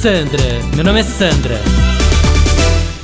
Sandra, meu nome é Sandra.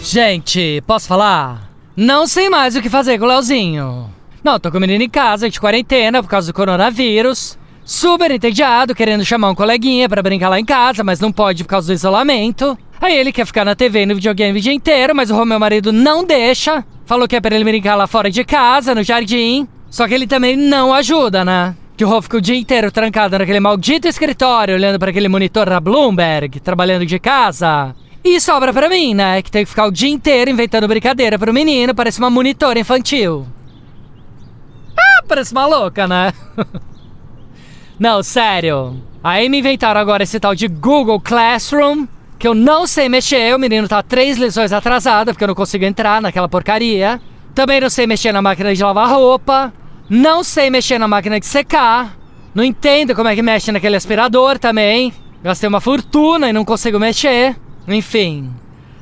Gente, posso falar? Não sei mais o que fazer com o Leozinho. Não, tô com o menino em casa, de quarentena por causa do coronavírus. Super entediado, querendo chamar um coleguinha pra brincar lá em casa, mas não pode por causa do isolamento. Aí ele quer ficar na TV e no videogame o dia inteiro, mas o meu marido não deixa. Falou que é pra ele brincar lá fora de casa, no jardim. Só que ele também não ajuda, né? Que o Rô fica o dia inteiro trancado naquele maldito escritório, olhando para aquele monitor da Bloomberg, trabalhando de casa. E sobra pra mim, né? Que tem que ficar o dia inteiro inventando brincadeira pro menino, parece uma monitora infantil. Ah, parece uma louca, né? não, sério. Aí me inventaram agora esse tal de Google Classroom, que eu não sei mexer, o menino tá três lições atrasado, porque eu não consigo entrar naquela porcaria. Também não sei mexer na máquina de lavar roupa. Não sei mexer na máquina de secar. Não entendo como é que mexe naquele aspirador também. Gastei uma fortuna e não consigo mexer. Enfim.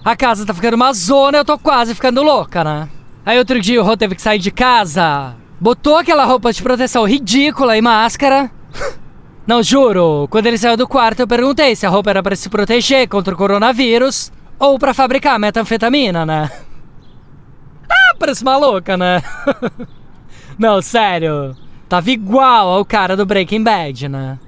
A casa tá ficando uma zona eu tô quase ficando louca, né? Aí outro dia o Rô teve que sair de casa. Botou aquela roupa de proteção ridícula e máscara. Não, juro. Quando ele saiu do quarto, eu perguntei se a roupa era para se proteger contra o coronavírus ou para fabricar metanfetamina, né? Ah, parece maluca, né? Não, sério. Tava igual ao cara do Breaking Bad, né?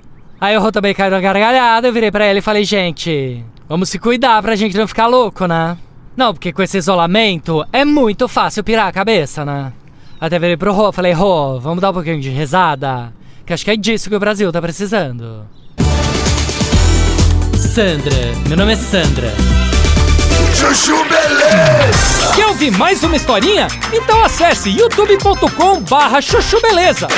Aí o também caiu na gargalhada, eu virei pra ele e falei, gente, vamos se cuidar pra gente não ficar louco, né? Não, porque com esse isolamento é muito fácil pirar a cabeça, né? Até virei pro Rô, falei, Rô, vamos dar um pouquinho de risada? Que acho que é disso que o Brasil tá precisando. Sandra, meu nome é Sandra. Chuchu Beleza! Quer ouvir mais uma historinha? Então acesse youtube.com barra chuchu beleza.